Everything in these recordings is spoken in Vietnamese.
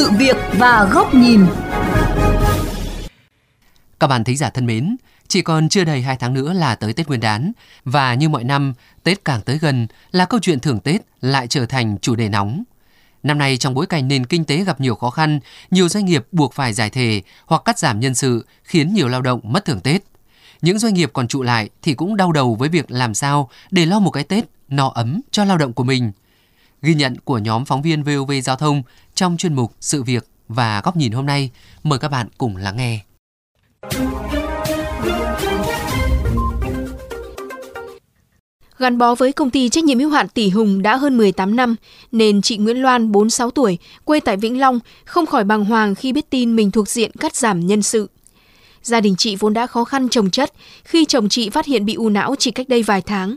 sự việc và góc nhìn. Các bạn thính giả thân mến, chỉ còn chưa đầy 2 tháng nữa là tới Tết Nguyên đán và như mọi năm, Tết càng tới gần là câu chuyện thưởng Tết lại trở thành chủ đề nóng. Năm nay trong bối cảnh nền kinh tế gặp nhiều khó khăn, nhiều doanh nghiệp buộc phải giải thể hoặc cắt giảm nhân sự khiến nhiều lao động mất thưởng Tết. Những doanh nghiệp còn trụ lại thì cũng đau đầu với việc làm sao để lo một cái Tết no ấm cho lao động của mình. Ghi nhận của nhóm phóng viên VOV Giao thông trong chuyên mục Sự việc và góc nhìn hôm nay, mời các bạn cùng lắng nghe. Gắn bó với công ty trách nhiệm hữu hạn Tỷ Hùng đã hơn 18 năm, nên chị Nguyễn Loan, 46 tuổi, quê tại Vĩnh Long, không khỏi bàng hoàng khi biết tin mình thuộc diện cắt giảm nhân sự. Gia đình chị vốn đã khó khăn trồng chất khi chồng chị phát hiện bị u não chỉ cách đây vài tháng.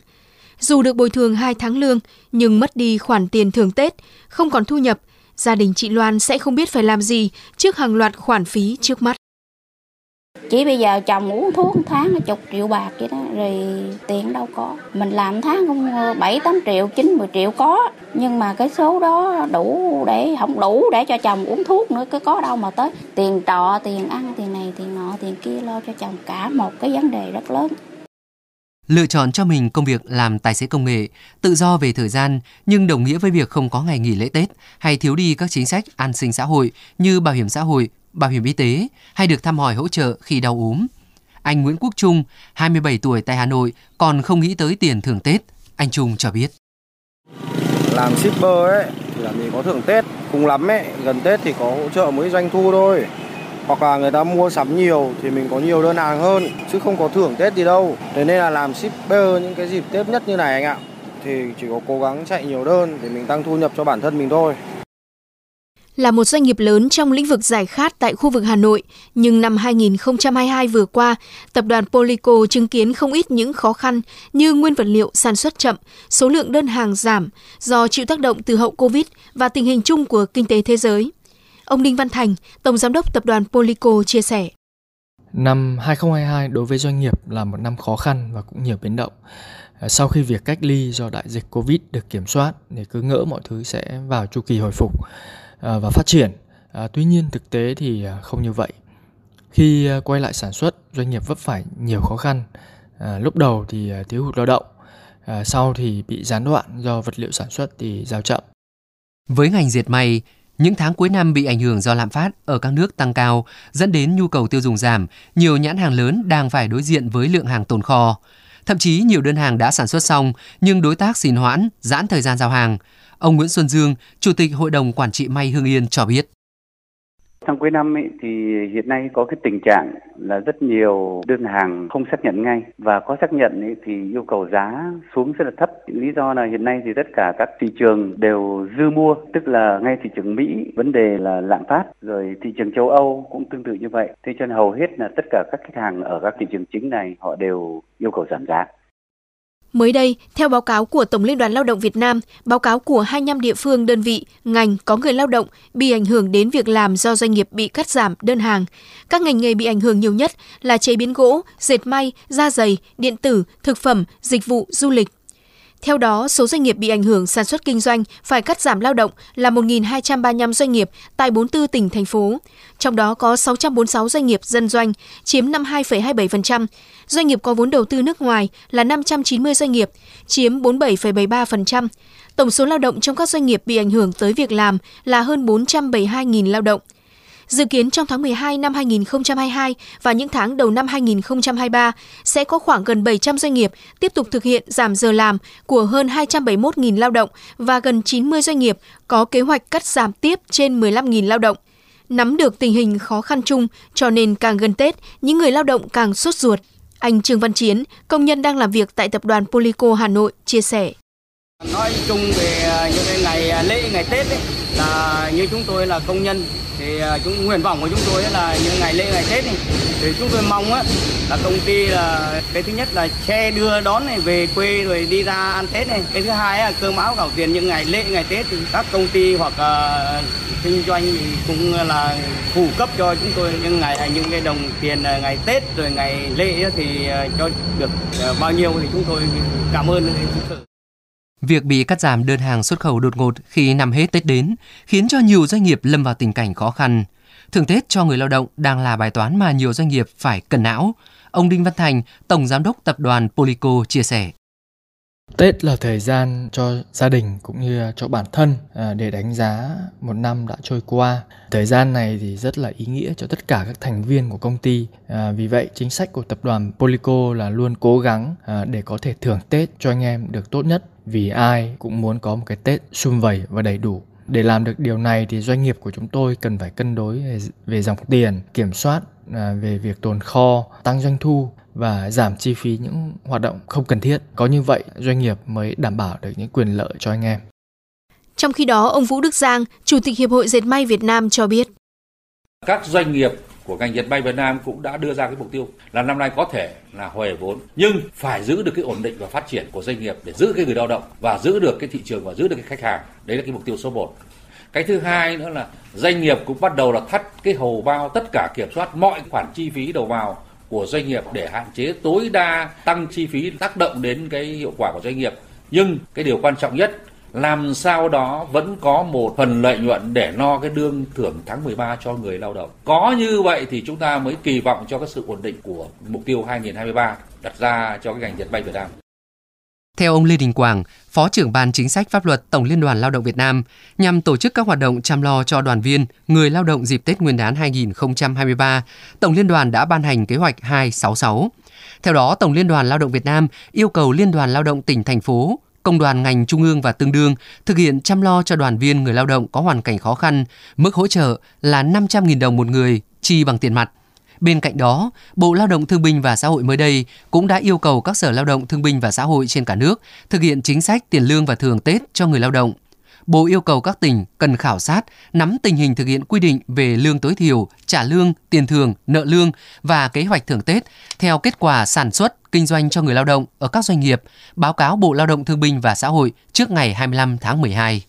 Dù được bồi thường 2 tháng lương, nhưng mất đi khoản tiền thưởng Tết, không còn thu nhập, gia đình chị Loan sẽ không biết phải làm gì trước hàng loạt khoản phí trước mắt. Chỉ bây giờ chồng uống thuốc tháng chục triệu bạc vậy đó, rồi tiền đâu có. Mình làm tháng không 7 8 triệu, 9 10 triệu có, nhưng mà cái số đó đủ để không đủ để cho chồng uống thuốc nữa cứ có đâu mà tới. Tiền trọ, tiền ăn, tiền này, tiền nọ, tiền kia lo cho chồng cả một cái vấn đề rất lớn. Lựa chọn cho mình công việc làm tài xế công nghệ, tự do về thời gian nhưng đồng nghĩa với việc không có ngày nghỉ lễ Tết hay thiếu đi các chính sách an sinh xã hội như bảo hiểm xã hội, bảo hiểm y tế hay được thăm hỏi hỗ trợ khi đau ốm. Anh Nguyễn Quốc Trung, 27 tuổi tại Hà Nội, còn không nghĩ tới tiền thưởng Tết. Anh Trung cho biết. Làm shipper ấy, thì là mình có thưởng Tết. Cùng lắm ấy, gần Tết thì có hỗ trợ mới doanh thu thôi. Hoặc là người ta mua sắm nhiều thì mình có nhiều đơn hàng hơn, chứ không có thưởng Tết gì đâu. Thế nên là làm shipper những cái dịp Tết nhất như này anh ạ. Thì chỉ có cố gắng chạy nhiều đơn để mình tăng thu nhập cho bản thân mình thôi. Là một doanh nghiệp lớn trong lĩnh vực giải khát tại khu vực Hà Nội, nhưng năm 2022 vừa qua, tập đoàn Polico chứng kiến không ít những khó khăn như nguyên vật liệu sản xuất chậm, số lượng đơn hàng giảm do chịu tác động từ hậu Covid và tình hình chung của kinh tế thế giới. Ông Đinh Văn Thành, Tổng Giám đốc Tập đoàn Polico chia sẻ. Năm 2022 đối với doanh nghiệp là một năm khó khăn và cũng nhiều biến động. Sau khi việc cách ly do đại dịch Covid được kiểm soát thì cứ ngỡ mọi thứ sẽ vào chu kỳ hồi phục À, và phát triển. À, tuy nhiên thực tế thì à, không như vậy. Khi quay lại sản xuất, doanh nghiệp vấp phải nhiều khó khăn. À, lúc đầu thì thiếu hụt lao động, à, sau thì bị gián đoạn do vật liệu sản xuất thì giao chậm. Với ngành diệt may, những tháng cuối năm bị ảnh hưởng do lạm phát ở các nước tăng cao, dẫn đến nhu cầu tiêu dùng giảm, nhiều nhãn hàng lớn đang phải đối diện với lượng hàng tồn kho. Thậm chí nhiều đơn hàng đã sản xuất xong nhưng đối tác xin hoãn, giãn thời gian giao hàng. Ông Nguyễn Xuân Dương, Chủ tịch Hội đồng Quản trị May Hương Yên cho biết tháng cuối năm ấy, thì hiện nay có cái tình trạng là rất nhiều đơn hàng không xác nhận ngay và có xác nhận ấy, thì yêu cầu giá xuống rất là thấp. Lý do là hiện nay thì tất cả các thị trường đều dư mua, tức là ngay thị trường Mỹ vấn đề là lạm phát, rồi thị trường châu Âu cũng tương tự như vậy. Thế cho nên hầu hết là tất cả các khách hàng ở các thị trường chính này họ đều yêu cầu giảm giá. Mới đây, theo báo cáo của Tổng Liên đoàn Lao động Việt Nam, báo cáo của 25 địa phương, đơn vị, ngành có người lao động bị ảnh hưởng đến việc làm do doanh nghiệp bị cắt giảm đơn hàng. Các ngành nghề bị ảnh hưởng nhiều nhất là chế biến gỗ, dệt may, da giày, điện tử, thực phẩm, dịch vụ, du lịch. Theo đó, số doanh nghiệp bị ảnh hưởng sản xuất kinh doanh phải cắt giảm lao động là 1.235 doanh nghiệp tại 44 tỉnh, thành phố. Trong đó có 646 doanh nghiệp dân doanh, chiếm 52,27%. Doanh nghiệp có vốn đầu tư nước ngoài là 590 doanh nghiệp, chiếm 47,73%. Tổng số lao động trong các doanh nghiệp bị ảnh hưởng tới việc làm là hơn 472.000 lao động. Dự kiến trong tháng 12 năm 2022 và những tháng đầu năm 2023 sẽ có khoảng gần 700 doanh nghiệp tiếp tục thực hiện giảm giờ làm của hơn 271.000 lao động và gần 90 doanh nghiệp có kế hoạch cắt giảm tiếp trên 15.000 lao động. Nắm được tình hình khó khăn chung, cho nên càng gần Tết, những người lao động càng sốt ruột. Anh Trương Văn Chiến, công nhân đang làm việc tại tập đoàn Polico Hà Nội, chia sẻ. Nói chung về ờ, những ngày à, lễ, ngày Tết ấy, là như chúng tôi là công nhân thì à, chúng nguyện vọng của chúng tôi là những ngày lễ ngày tết này thì chúng tôi mong á là công ty là cái thứ nhất là xe đưa đón này về quê rồi đi ra ăn tết này. Cái thứ hai là cơm áo gạo tiền những ngày lễ ngày tết thì các công ty hoặc uh, kinh doanh thì cũng là phụ cấp cho chúng tôi những ngày à, những cái đồng tiền ngày tết rồi ngày lễ thì cho được bao nhiêu thì chúng tôi cảm ơn. thực sự Việc bị cắt giảm đơn hàng xuất khẩu đột ngột khi năm hết Tết đến khiến cho nhiều doanh nghiệp lâm vào tình cảnh khó khăn. Thưởng Tết cho người lao động đang là bài toán mà nhiều doanh nghiệp phải cân não. Ông Đinh Văn Thành, Tổng Giám đốc Tập đoàn Polico chia sẻ. Tết là thời gian cho gia đình cũng như cho bản thân à, để đánh giá một năm đã trôi qua. Thời gian này thì rất là ý nghĩa cho tất cả các thành viên của công ty. À, vì vậy, chính sách của tập đoàn Polico là luôn cố gắng à, để có thể thưởng Tết cho anh em được tốt nhất. Vì ai cũng muốn có một cái Tết sum vầy và đầy đủ. Để làm được điều này thì doanh nghiệp của chúng tôi cần phải cân đối về, dòng tiền, kiểm soát về việc tồn kho, tăng doanh thu và giảm chi phí những hoạt động không cần thiết. Có như vậy doanh nghiệp mới đảm bảo được những quyền lợi cho anh em. Trong khi đó, ông Vũ Đức Giang, Chủ tịch Hiệp hội Dệt may Việt Nam cho biết. Các doanh nghiệp của ngành dệt may Việt Nam cũng đã đưa ra cái mục tiêu là năm nay có thể là hồi vốn, nhưng phải giữ được cái ổn định và phát triển của doanh nghiệp để giữ cái người lao động và giữ được cái thị trường và giữ được cái khách hàng. Đấy là cái mục tiêu số 1. Cái thứ hai nữa là doanh nghiệp cũng bắt đầu là thắt cái hầu bao tất cả kiểm soát mọi khoản chi phí đầu vào của doanh nghiệp để hạn chế tối đa tăng chi phí tác động đến cái hiệu quả của doanh nghiệp. Nhưng cái điều quan trọng nhất làm sao đó vẫn có một phần lợi nhuận để no cái đương thưởng tháng 13 cho người lao động. Có như vậy thì chúng ta mới kỳ vọng cho cái sự ổn định của mục tiêu 2023 đặt ra cho cái ngành dệt may Việt Nam. Theo ông Lê Đình Quảng, Phó trưởng Ban Chính sách Pháp luật Tổng Liên đoàn Lao động Việt Nam, nhằm tổ chức các hoạt động chăm lo cho đoàn viên, người lao động dịp Tết Nguyên đán 2023, Tổng Liên đoàn đã ban hành kế hoạch 266. Theo đó, Tổng Liên đoàn Lao động Việt Nam yêu cầu Liên đoàn Lao động tỉnh, thành phố, công đoàn ngành trung ương và tương đương thực hiện chăm lo cho đoàn viên người lao động có hoàn cảnh khó khăn, mức hỗ trợ là 500.000 đồng một người, chi bằng tiền mặt – Bên cạnh đó, Bộ Lao động Thương binh và Xã hội mới đây cũng đã yêu cầu các sở lao động thương binh và xã hội trên cả nước thực hiện chính sách tiền lương và thưởng Tết cho người lao động. Bộ yêu cầu các tỉnh cần khảo sát, nắm tình hình thực hiện quy định về lương tối thiểu, trả lương, tiền thưởng, nợ lương và kế hoạch thưởng Tết theo kết quả sản xuất, kinh doanh cho người lao động ở các doanh nghiệp, báo cáo Bộ Lao động Thương binh và Xã hội trước ngày 25 tháng 12.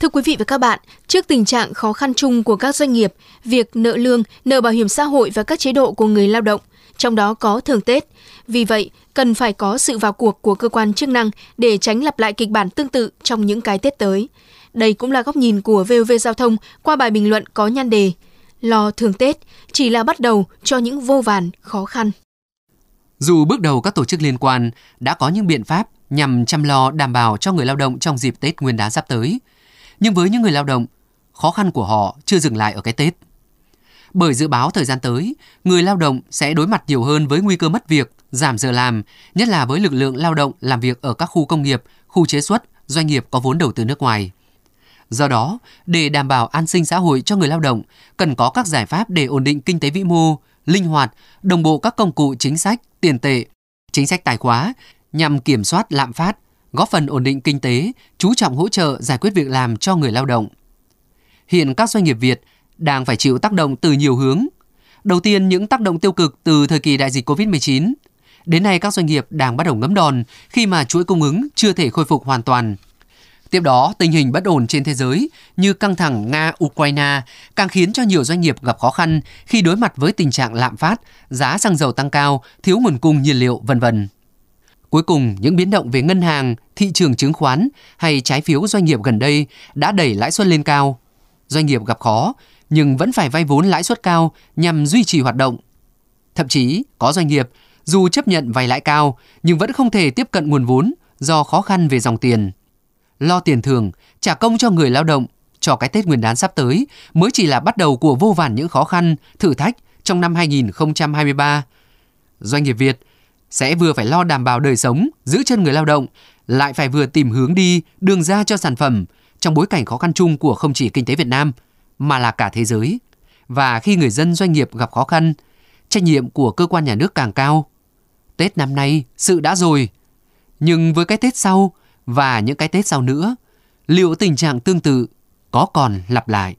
Thưa quý vị và các bạn, trước tình trạng khó khăn chung của các doanh nghiệp, việc nợ lương, nợ bảo hiểm xã hội và các chế độ của người lao động, trong đó có thưởng Tết. Vì vậy, cần phải có sự vào cuộc của cơ quan chức năng để tránh lặp lại kịch bản tương tự trong những cái Tết tới. Đây cũng là góc nhìn của VOV Giao thông qua bài bình luận có nhan đề Lo thường Tết chỉ là bắt đầu cho những vô vàn khó khăn. Dù bước đầu các tổ chức liên quan đã có những biện pháp nhằm chăm lo đảm bảo cho người lao động trong dịp Tết Nguyên đán sắp tới – nhưng với những người lao động, khó khăn của họ chưa dừng lại ở cái Tết. Bởi dự báo thời gian tới, người lao động sẽ đối mặt nhiều hơn với nguy cơ mất việc, giảm giờ làm, nhất là với lực lượng lao động làm việc ở các khu công nghiệp, khu chế xuất, doanh nghiệp có vốn đầu tư nước ngoài. Do đó, để đảm bảo an sinh xã hội cho người lao động, cần có các giải pháp để ổn định kinh tế vĩ mô, linh hoạt, đồng bộ các công cụ chính sách, tiền tệ, chính sách tài khóa nhằm kiểm soát lạm phát, góp phần ổn định kinh tế, chú trọng hỗ trợ giải quyết việc làm cho người lao động. Hiện các doanh nghiệp Việt đang phải chịu tác động từ nhiều hướng. Đầu tiên, những tác động tiêu cực từ thời kỳ đại dịch COVID-19. Đến nay, các doanh nghiệp đang bắt đầu ngấm đòn khi mà chuỗi cung ứng chưa thể khôi phục hoàn toàn. Tiếp đó, tình hình bất ổn trên thế giới như căng thẳng Nga-Ukraine càng khiến cho nhiều doanh nghiệp gặp khó khăn khi đối mặt với tình trạng lạm phát, giá xăng dầu tăng cao, thiếu nguồn cung nhiên liệu, vân vân. Cuối cùng, những biến động về ngân hàng, thị trường chứng khoán hay trái phiếu doanh nghiệp gần đây đã đẩy lãi suất lên cao. Doanh nghiệp gặp khó nhưng vẫn phải vay vốn lãi suất cao nhằm duy trì hoạt động. Thậm chí, có doanh nghiệp dù chấp nhận vay lãi cao nhưng vẫn không thể tiếp cận nguồn vốn do khó khăn về dòng tiền. Lo tiền thường, trả công cho người lao động cho cái Tết Nguyên đán sắp tới mới chỉ là bắt đầu của vô vàn những khó khăn, thử thách trong năm 2023. Doanh nghiệp Việt sẽ vừa phải lo đảm bảo đời sống, giữ chân người lao động, lại phải vừa tìm hướng đi, đường ra cho sản phẩm trong bối cảnh khó khăn chung của không chỉ kinh tế Việt Nam mà là cả thế giới. Và khi người dân doanh nghiệp gặp khó khăn, trách nhiệm của cơ quan nhà nước càng cao. Tết năm nay sự đã rồi, nhưng với cái Tết sau và những cái Tết sau nữa, liệu tình trạng tương tự có còn lặp lại?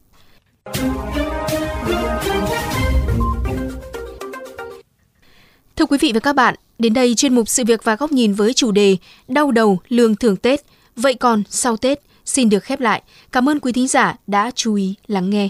Thưa quý vị và các bạn, đến đây chuyên mục sự việc và góc nhìn với chủ đề Đau đầu lương thưởng Tết. Vậy còn sau Tết xin được khép lại. Cảm ơn quý thính giả đã chú ý lắng nghe.